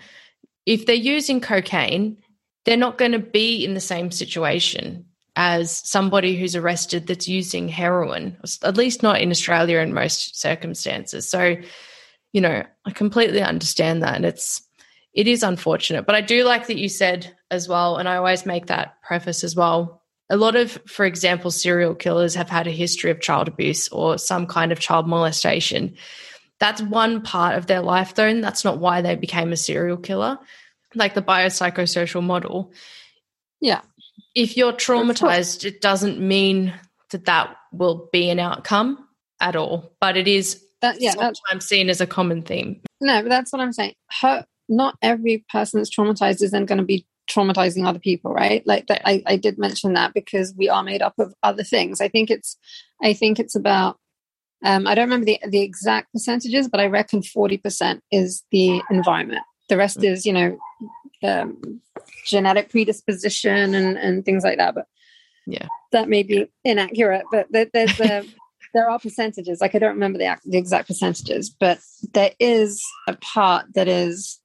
if they're using cocaine, they're not going to be in the same situation. as somebody who's arrested that's using heroin, at least not in Australia in most circumstances. So, you know, I completely understand that. And it's, it is unfortunate. But I do like that you said as well, and I always make that preface as well. A lot of, for example, serial killers have had a history of child abuse or some kind of child molestation. That's one part of their life, though, and that's not why they became a serial killer. Like the biopsychosocial model. Yeah. If you're traumatized, it doesn't mean that that will be an outcome at all, but it is that, yeah, sometimes seen as a common theme. No, but that's what I'm saying. Her, not every person that's traumatized is then going to be traumatizing other people right like that I, I did mention that because we are made up of other things i think it's i think it's about um, i don't remember the, the exact percentages but i reckon 40% is the environment the rest mm. is you know um, genetic predisposition and, and things like that but yeah that may be inaccurate but there, there's a there are percentages like i don't remember the, the exact percentages but there is a part that is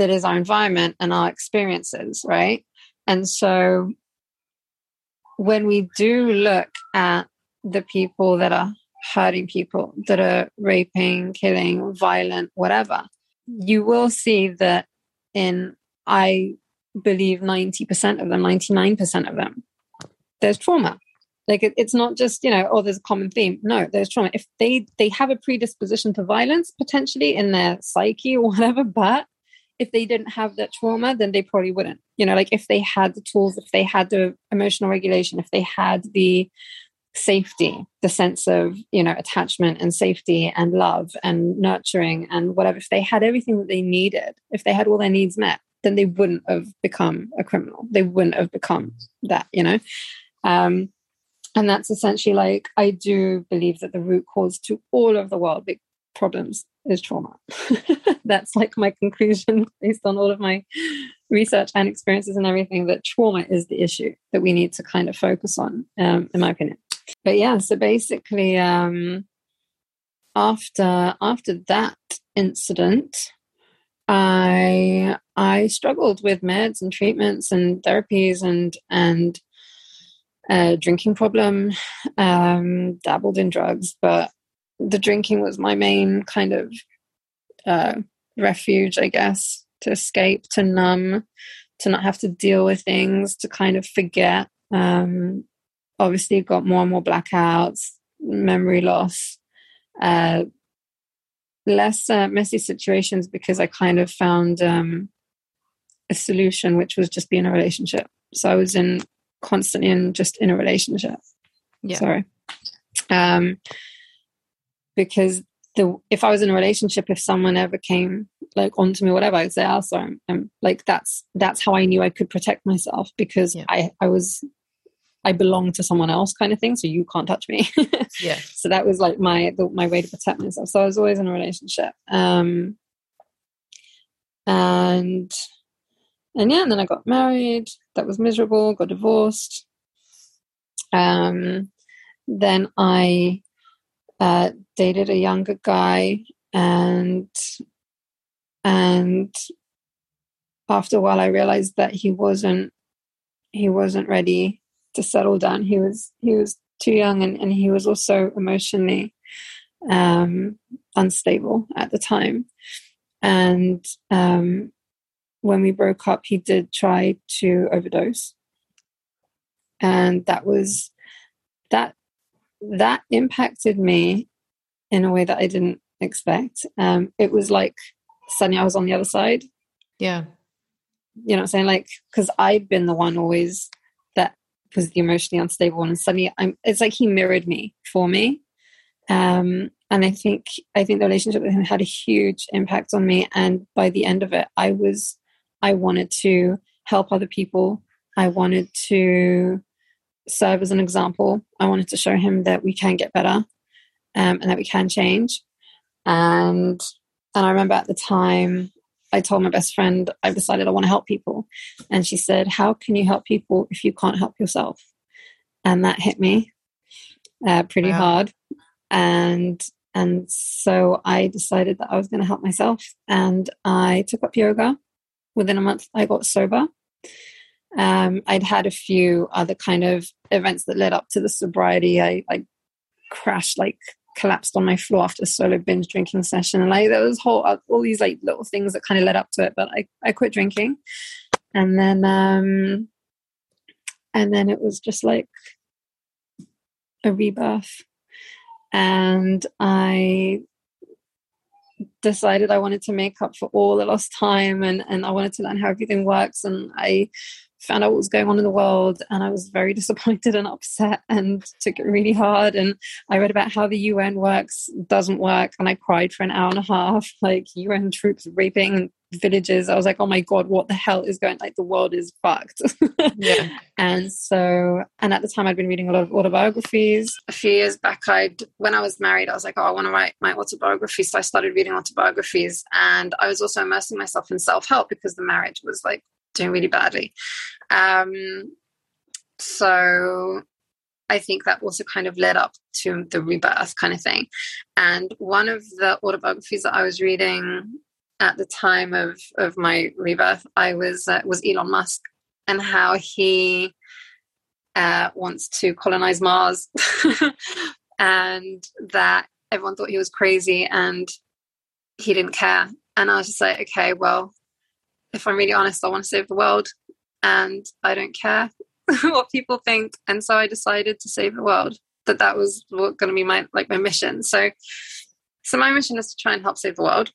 that is our environment and our experiences, right? And so when we do look at the people that are hurting people, that are raping, killing, violent, whatever, you will see that in, I believe, 90% of them, 99% of them, there's trauma. Like it, it's not just you know oh there's a common theme. No, there's trauma. If they they have a predisposition to violence potentially in their psyche or whatever, but if they didn't have that trauma, then they probably wouldn't. You know, like if they had the tools, if they had the emotional regulation, if they had the safety, the sense of, you know, attachment and safety and love and nurturing and whatever, if they had everything that they needed, if they had all their needs met, then they wouldn't have become a criminal. They wouldn't have become that, you know? Um, and that's essentially like, I do believe that the root cause to all of the world big problems is trauma. That's like my conclusion based on all of my research and experiences and everything that trauma is the issue that we need to kind of focus on, um, in my opinion. But yeah, so basically, um, after after that incident, I I struggled with meds and treatments and therapies and and a drinking problem, um, dabbled in drugs, but the drinking was my main kind of uh, refuge, I guess, to escape, to numb, to not have to deal with things, to kind of forget. Um, obviously, got more and more blackouts, memory loss, uh, less uh, messy situations because I kind of found um, a solution, which was just be in a relationship. So I was in constantly in just in a relationship. Yeah. Sorry. Um, because the if I was in a relationship, if someone ever came like onto me, whatever, I'd say, "Oh, sorry," I'm, I'm like that's that's how I knew I could protect myself because yeah. I I was I belong to someone else kind of thing, so you can't touch me. yeah. So that was like my the, my way to protect myself. So I was always in a relationship, um, and and yeah, and then I got married. That was miserable. Got divorced. Um, then I uh, dated a younger guy and and after a while I realized that he wasn't he wasn't ready to settle down. He was he was too young and, and he was also emotionally um, unstable at the time. And um, when we broke up, he did try to overdose. And that was that that impacted me in a way that I didn't expect. Um, it was like suddenly I was on the other side. Yeah. You know what I'm saying? Like, because I'd been the one always that was the emotionally unstable one. And suddenly I'm, it's like he mirrored me for me. Um, and I think, I think the relationship with him had a huge impact on me. And by the end of it, I was, I wanted to help other people. I wanted to serve as an example. I wanted to show him that we can get better um, and that we can change. And and I remember at the time I told my best friend I've decided I want to help people, and she said, "How can you help people if you can't help yourself?" And that hit me uh, pretty wow. hard, and and so I decided that I was going to help myself, and I took up yoga. Within a month, I got sober. Um, I'd had a few other kind of events that led up to the sobriety. I, I crashed, like collapsed on my floor after a solo binge drinking session, and like there was whole uh, all these like little things that kind of led up to it. But I I quit drinking, and then um, and then it was just like a rebirth, and I decided I wanted to make up for all the lost time and, and I wanted to learn how everything works. And I found out what was going on in the world and I was very disappointed and upset and took it really hard. And I read about how the UN works, doesn't work. And I cried for an hour and a half, like UN troops raping villages. I was like, oh my God, what the hell is going like the world is fucked. yeah. And so and at the time I'd been reading a lot of autobiographies. A few years back I'd when I was married, I was like, oh, I want to write my autobiography. So I started reading autobiographies and I was also immersing myself in self-help because the marriage was like doing really badly. Um so I think that also kind of led up to the rebirth kind of thing. And one of the autobiographies that I was reading at the time of of my rebirth, I was uh, was Elon Musk and how he uh, wants to colonize Mars, and that everyone thought he was crazy and he didn't care. And I was just like, okay, well, if I'm really honest, I want to save the world, and I don't care what people think. And so I decided to save the world. That that was what going to be my like my mission. So, so my mission is to try and help save the world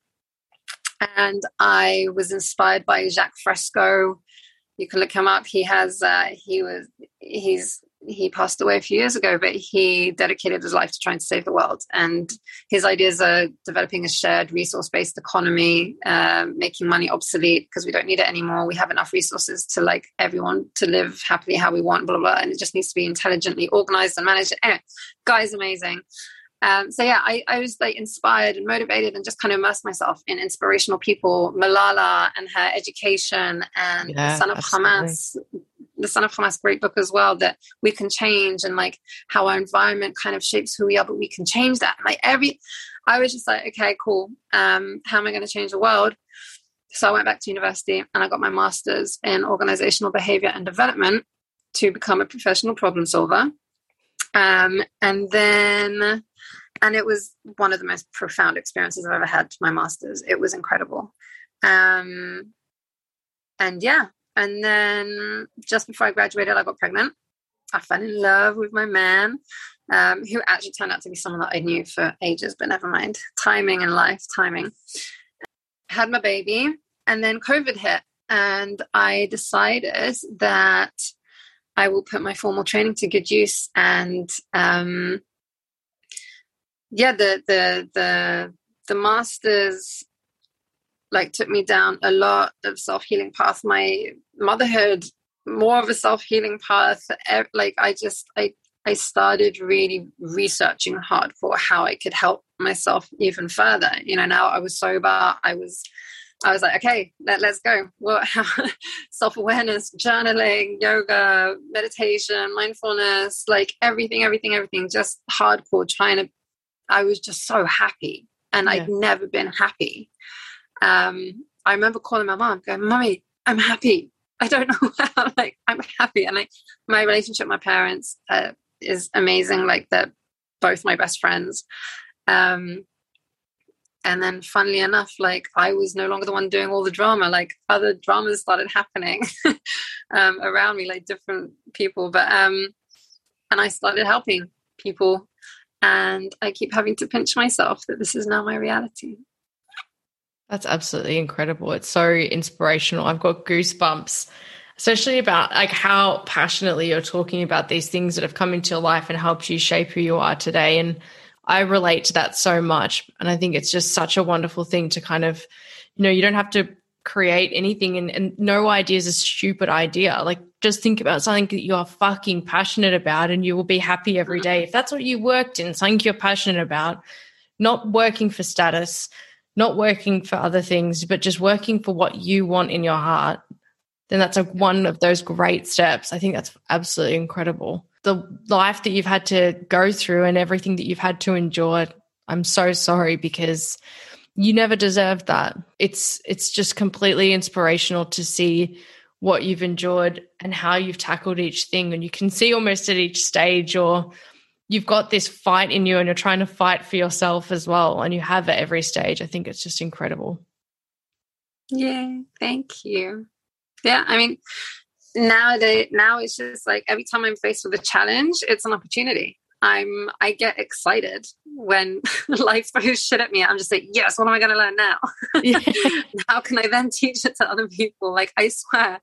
and I was inspired by Jacques Fresco. You can look him up. He has uh, he was he's he passed away a few years ago, but he dedicated his life to trying to save the world. And his ideas are developing a shared resource based economy, uh, making money obsolete because we don't need it anymore. We have enough resources to like everyone to live happily how we want, blah, blah, blah. And it just needs to be intelligently organized and managed. Anyway, guy's amazing. Um, so yeah, I, I was like inspired and motivated and just kind of immersed myself in inspirational people, Malala and her education and yeah, Son of absolutely. Hamas, the Son of Hamas great book as well, that we can change and like how our environment kind of shapes who we are, but we can change that. Like every, I was just like, okay, cool. Um, how am I going to change the world? So I went back to university and I got my master's in organizational behavior and development to become a professional problem solver. Um, and then and it was one of the most profound experiences I've ever had my master's. It was incredible. Um, and yeah, and then just before I graduated, I got pregnant. I fell in love with my man, um, who actually turned out to be someone that I knew for ages, but never mind. Timing in life, timing. Had my baby, and then COVID hit, and I decided that I will put my formal training to good use and um, yeah the the the the masters like took me down a lot of self-healing path my motherhood more of a self-healing path eh, like i just i i started really researching hard for how i could help myself even further you know now i was sober i was I was like, okay, let, us go. What self awareness, journaling, yoga, meditation, mindfulness, like everything, everything, everything, just hardcore trying to I was just so happy and yeah. I'd never been happy. Um, I remember calling my mom, going, Mommy, I'm happy. I don't know how, like, I'm happy. And like, my relationship with my parents uh, is amazing. Like, they're both my best friends. Um, and then, funnily enough, like, I was no longer the one doing all the drama. Like, other dramas started happening um, around me, like different people. But, um, and I started helping people and I keep having to pinch myself that this is now my reality. That's absolutely incredible. It's so inspirational. I've got goosebumps, especially about like how passionately you're talking about these things that have come into your life and helped you shape who you are today. And I relate to that so much. And I think it's just such a wonderful thing to kind of, you know, you don't have to create anything and, and no idea is a stupid idea. Like just think about something that you're fucking passionate about and you will be happy every day. If that's what you worked in, something you're passionate about, not working for status, not working for other things, but just working for what you want in your heart, then that's a, one of those great steps. I think that's absolutely incredible. The life that you've had to go through and everything that you've had to endure, I'm so sorry because you never deserved that. It's it's just completely inspirational to see what you've endured and how you've tackled each thing. And you can see almost at each stage, or you've got this fight in you and you're trying to fight for yourself as well. And you have at every stage. I think it's just incredible. Yeah, thank you. Yeah, I mean, nowadays, now it's just like every time I'm faced with a challenge, it's an opportunity. I'm I get excited when life throws shit at me. I'm just like, yes, what am I going to learn now? Yeah. How can I then teach it to other people? Like, I swear,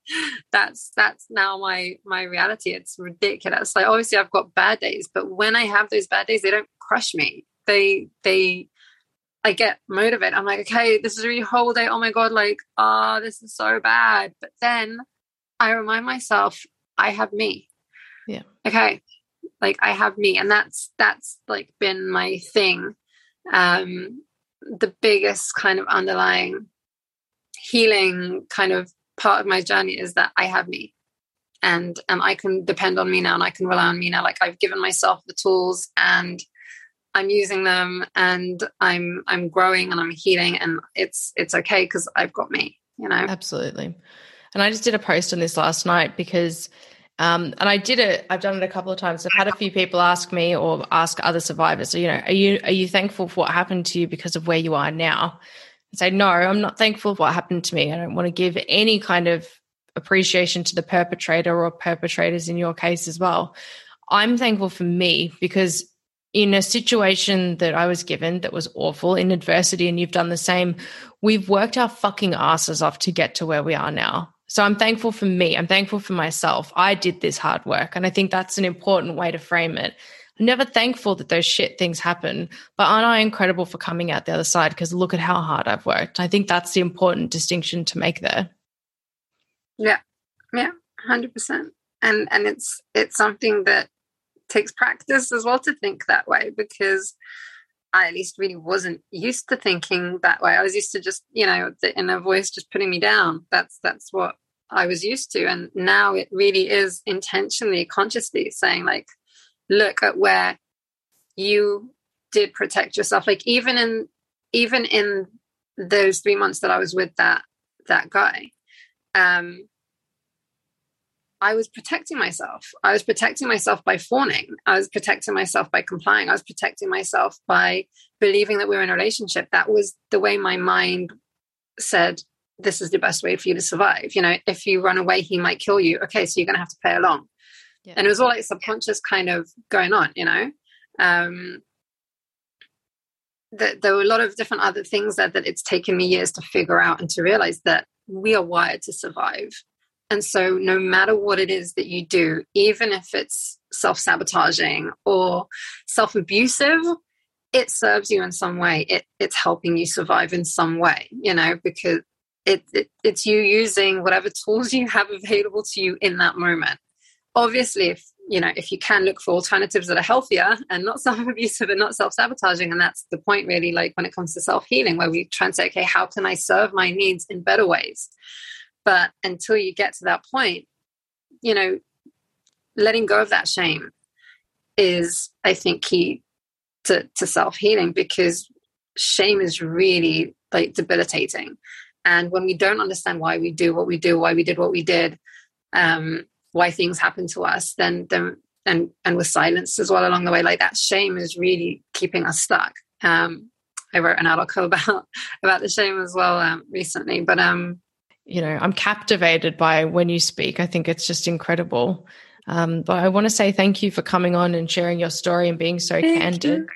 that's that's now my my reality. It's ridiculous. Like, obviously, I've got bad days, but when I have those bad days, they don't crush me. They they I get motivated. I'm like, okay, this is a really whole day. Oh my god, like, ah, oh, this is so bad. But then I remind myself, I have me. Yeah. Okay, like i have me and that's that's like been my thing. Um the biggest kind of underlying healing kind of part of my journey is that i have me. And and i can depend on me now and i can rely on me now. Like i've given myself the tools and i'm using them and i'm i'm growing and i'm healing and it's it's okay because i've got me you know? Absolutely. And i just did a post on this last night because um, and I did it. I've done it a couple of times. I've had a few people ask me or ask other survivors. So, you know, are you are you thankful for what happened to you because of where you are now? I say no. I'm not thankful for what happened to me. I don't want to give any kind of appreciation to the perpetrator or perpetrators in your case as well. I'm thankful for me because in a situation that I was given that was awful in adversity, and you've done the same, we've worked our fucking asses off to get to where we are now. So I'm thankful for me. I'm thankful for myself. I did this hard work. And I think that's an important way to frame it. I'm never thankful that those shit things happen, but aren't I incredible for coming out the other side? Because look at how hard I've worked. I think that's the important distinction to make there. Yeah. Yeah. Hundred percent. And and it's it's something that takes practice as well to think that way because I at least really wasn't used to thinking that way. I was used to just, you know, the inner voice just putting me down. That's that's what I was used to. And now it really is intentionally, consciously saying, like, look at where you did protect yourself. Like even in even in those three months that I was with that that guy, um, I was protecting myself. I was protecting myself by fawning. I was protecting myself by complying. I was protecting myself by believing that we were in a relationship. That was the way my mind said, this is the best way for you to survive. You know, if you run away, he might kill you. Okay, so you're going to have to play along. Yeah. And it was all like subconscious kind of going on, you know. Um, that there were a lot of different other things that, that it's taken me years to figure out and to realize that we are wired to survive. And so, no matter what it is that you do, even if it's self sabotaging or self abusive, it serves you in some way. It, it's helping you survive in some way, you know, because it, it, it's you using whatever tools you have available to you in that moment. Obviously if you know if you can look for alternatives that are healthier and not self-abusive and not self-sabotaging and that's the point really like when it comes to self-healing where we try and say okay how can i serve my needs in better ways? But until you get to that point you know letting go of that shame is i think key to, to self-healing because shame is really like debilitating and when we don't understand why we do what we do, why we did what we did, um, why things happen to us, then then and and with silence as well along the way, like that shame is really keeping us stuck. Um, I wrote an article about about the shame as well um, recently, but um, you know, I'm captivated by when you speak. I think it's just incredible. Um, but I want to say thank you for coming on and sharing your story and being so candid. You.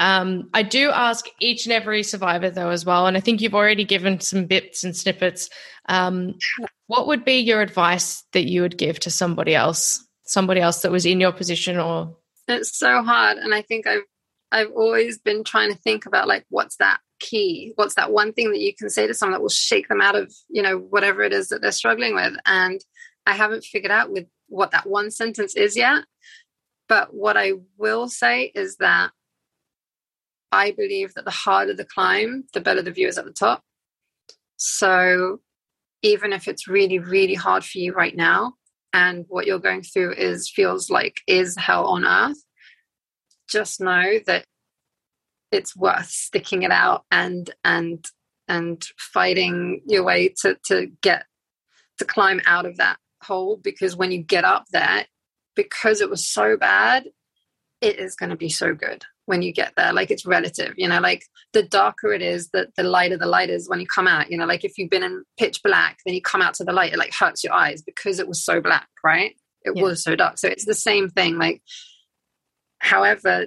Um, I do ask each and every survivor, though, as well, and I think you've already given some bits and snippets. Um, what would be your advice that you would give to somebody else, somebody else that was in your position, or? It's so hard, and I think I've I've always been trying to think about like what's that key, what's that one thing that you can say to someone that will shake them out of you know whatever it is that they're struggling with, and I haven't figured out with what that one sentence is yet. But what I will say is that I believe that the harder the climb, the better the view is at the top. So even if it's really, really hard for you right now, and what you're going through is feels like is hell on earth, just know that it's worth sticking it out and and and fighting your way to to get to climb out of that hole because when you get up there, because it was so bad, it is going to be so good when you get there. Like it's relative, you know, like the darker it is, the, the lighter the light is when you come out. You know, like if you've been in pitch black, then you come out to the light, it like hurts your eyes because it was so black, right? It yeah. was so dark. So it's the same thing. Like, however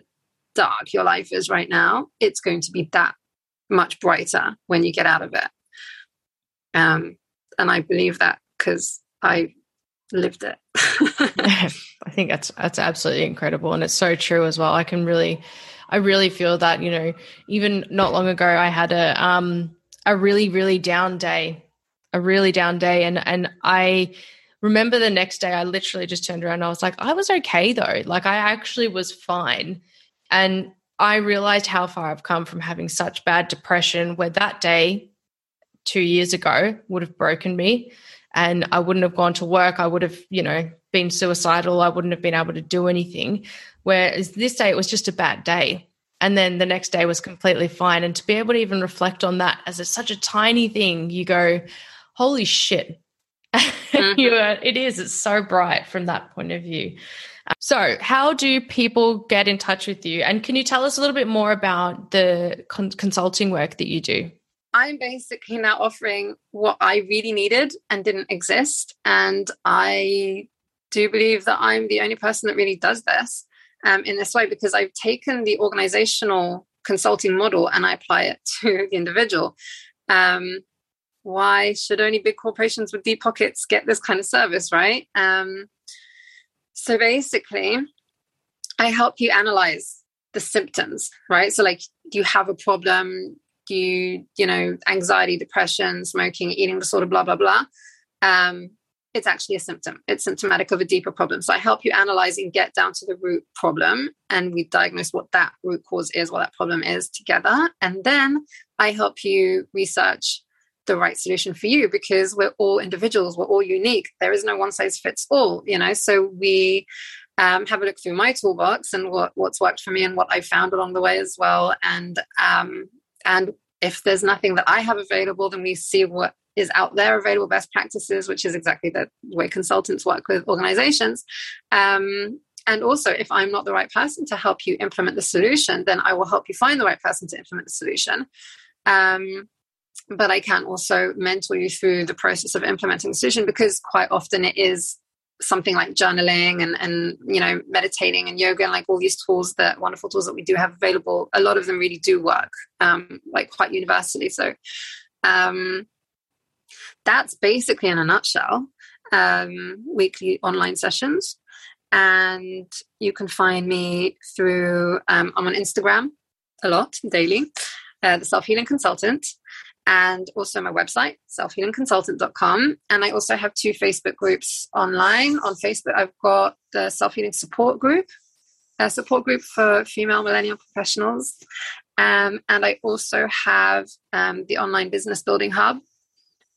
dark your life is right now, it's going to be that much brighter when you get out of it. Um, and I believe that because I lived it. I think that's that's absolutely incredible, and it's so true as well. I can really, I really feel that you know, even not long ago, I had a um a really really down day, a really down day, and and I remember the next day, I literally just turned around. I was like, I was okay though. Like I actually was fine, and I realized how far I've come from having such bad depression. Where that day, two years ago, would have broken me and I wouldn't have gone to work. I would have, you know, been suicidal. I wouldn't have been able to do anything. Whereas this day, it was just a bad day. And then the next day was completely fine. And to be able to even reflect on that as such a tiny thing, you go, holy shit. Mm-hmm. you are, it is, it's so bright from that point of view. So, how do people get in touch with you? And can you tell us a little bit more about the con- consulting work that you do? I'm basically now offering what I really needed and didn't exist. And I do believe that I'm the only person that really does this um, in this way because I've taken the organizational consulting model and I apply it to the individual. Um, why should only big corporations with deep pockets get this kind of service, right? Um, so basically, I help you analyze the symptoms, right? So, like, do you have a problem? Do you you know anxiety depression smoking eating disorder blah blah blah um, it's actually a symptom. It's symptomatic of a deeper problem. So i help you analyze and get down to the root problem and we diagnose what that root cause is what that problem is together. And then i help you research the right solution for you because we're all individuals we're all unique. There is no one size fits all you know? So we um, have a look through my toolbox and what, what's worked for me and what I found along the way as well. And um, and if there's nothing that I have available, then we see what is out there available best practices, which is exactly the way consultants work with organizations. Um, and also, if I'm not the right person to help you implement the solution, then I will help you find the right person to implement the solution. Um, but I can also mentor you through the process of implementing the solution because quite often it is something like journaling and and you know meditating and yoga and like all these tools that wonderful tools that we do have available. A lot of them really do work um like quite universally. So um that's basically in a nutshell um weekly online sessions. And you can find me through um, i'm on instagram a lot daily uh, the self-healing consultant and also my website, selfhealingconsultant.com. And I also have two Facebook groups online. On Facebook, I've got the Self Healing Support Group, a support group for female millennial professionals. Um, and I also have um, the Online Business Building Hub,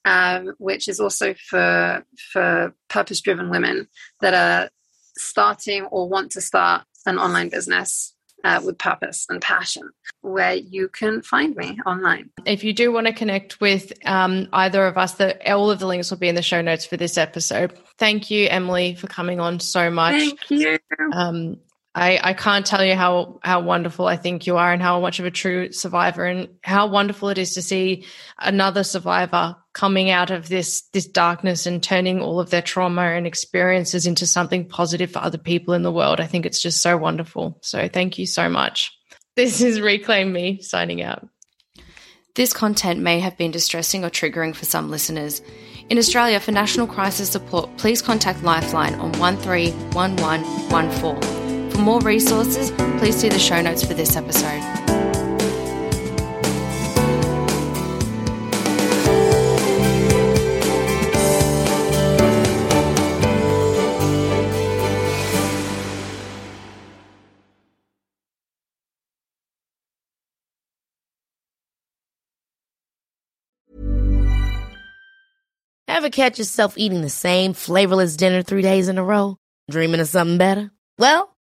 um, which is also for, for purpose driven women that are starting or want to start an online business uh, with purpose and passion, where you can find me online. If you do want to connect with um, either of us, the, all of the links will be in the show notes for this episode. Thank you, Emily, for coming on so much. Thank you. Um, I, I can't tell you how how wonderful I think you are and how much of a true survivor and how wonderful it is to see another survivor coming out of this this darkness and turning all of their trauma and experiences into something positive for other people in the world. I think it's just so wonderful. So thank you so much. This is Reclaim Me signing out. This content may have been distressing or triggering for some listeners. In Australia, for national crisis support, please contact Lifeline on 131114. For more resources, please see the show notes for this episode. Ever catch yourself eating the same flavorless dinner three days in a row? Dreaming of something better? Well,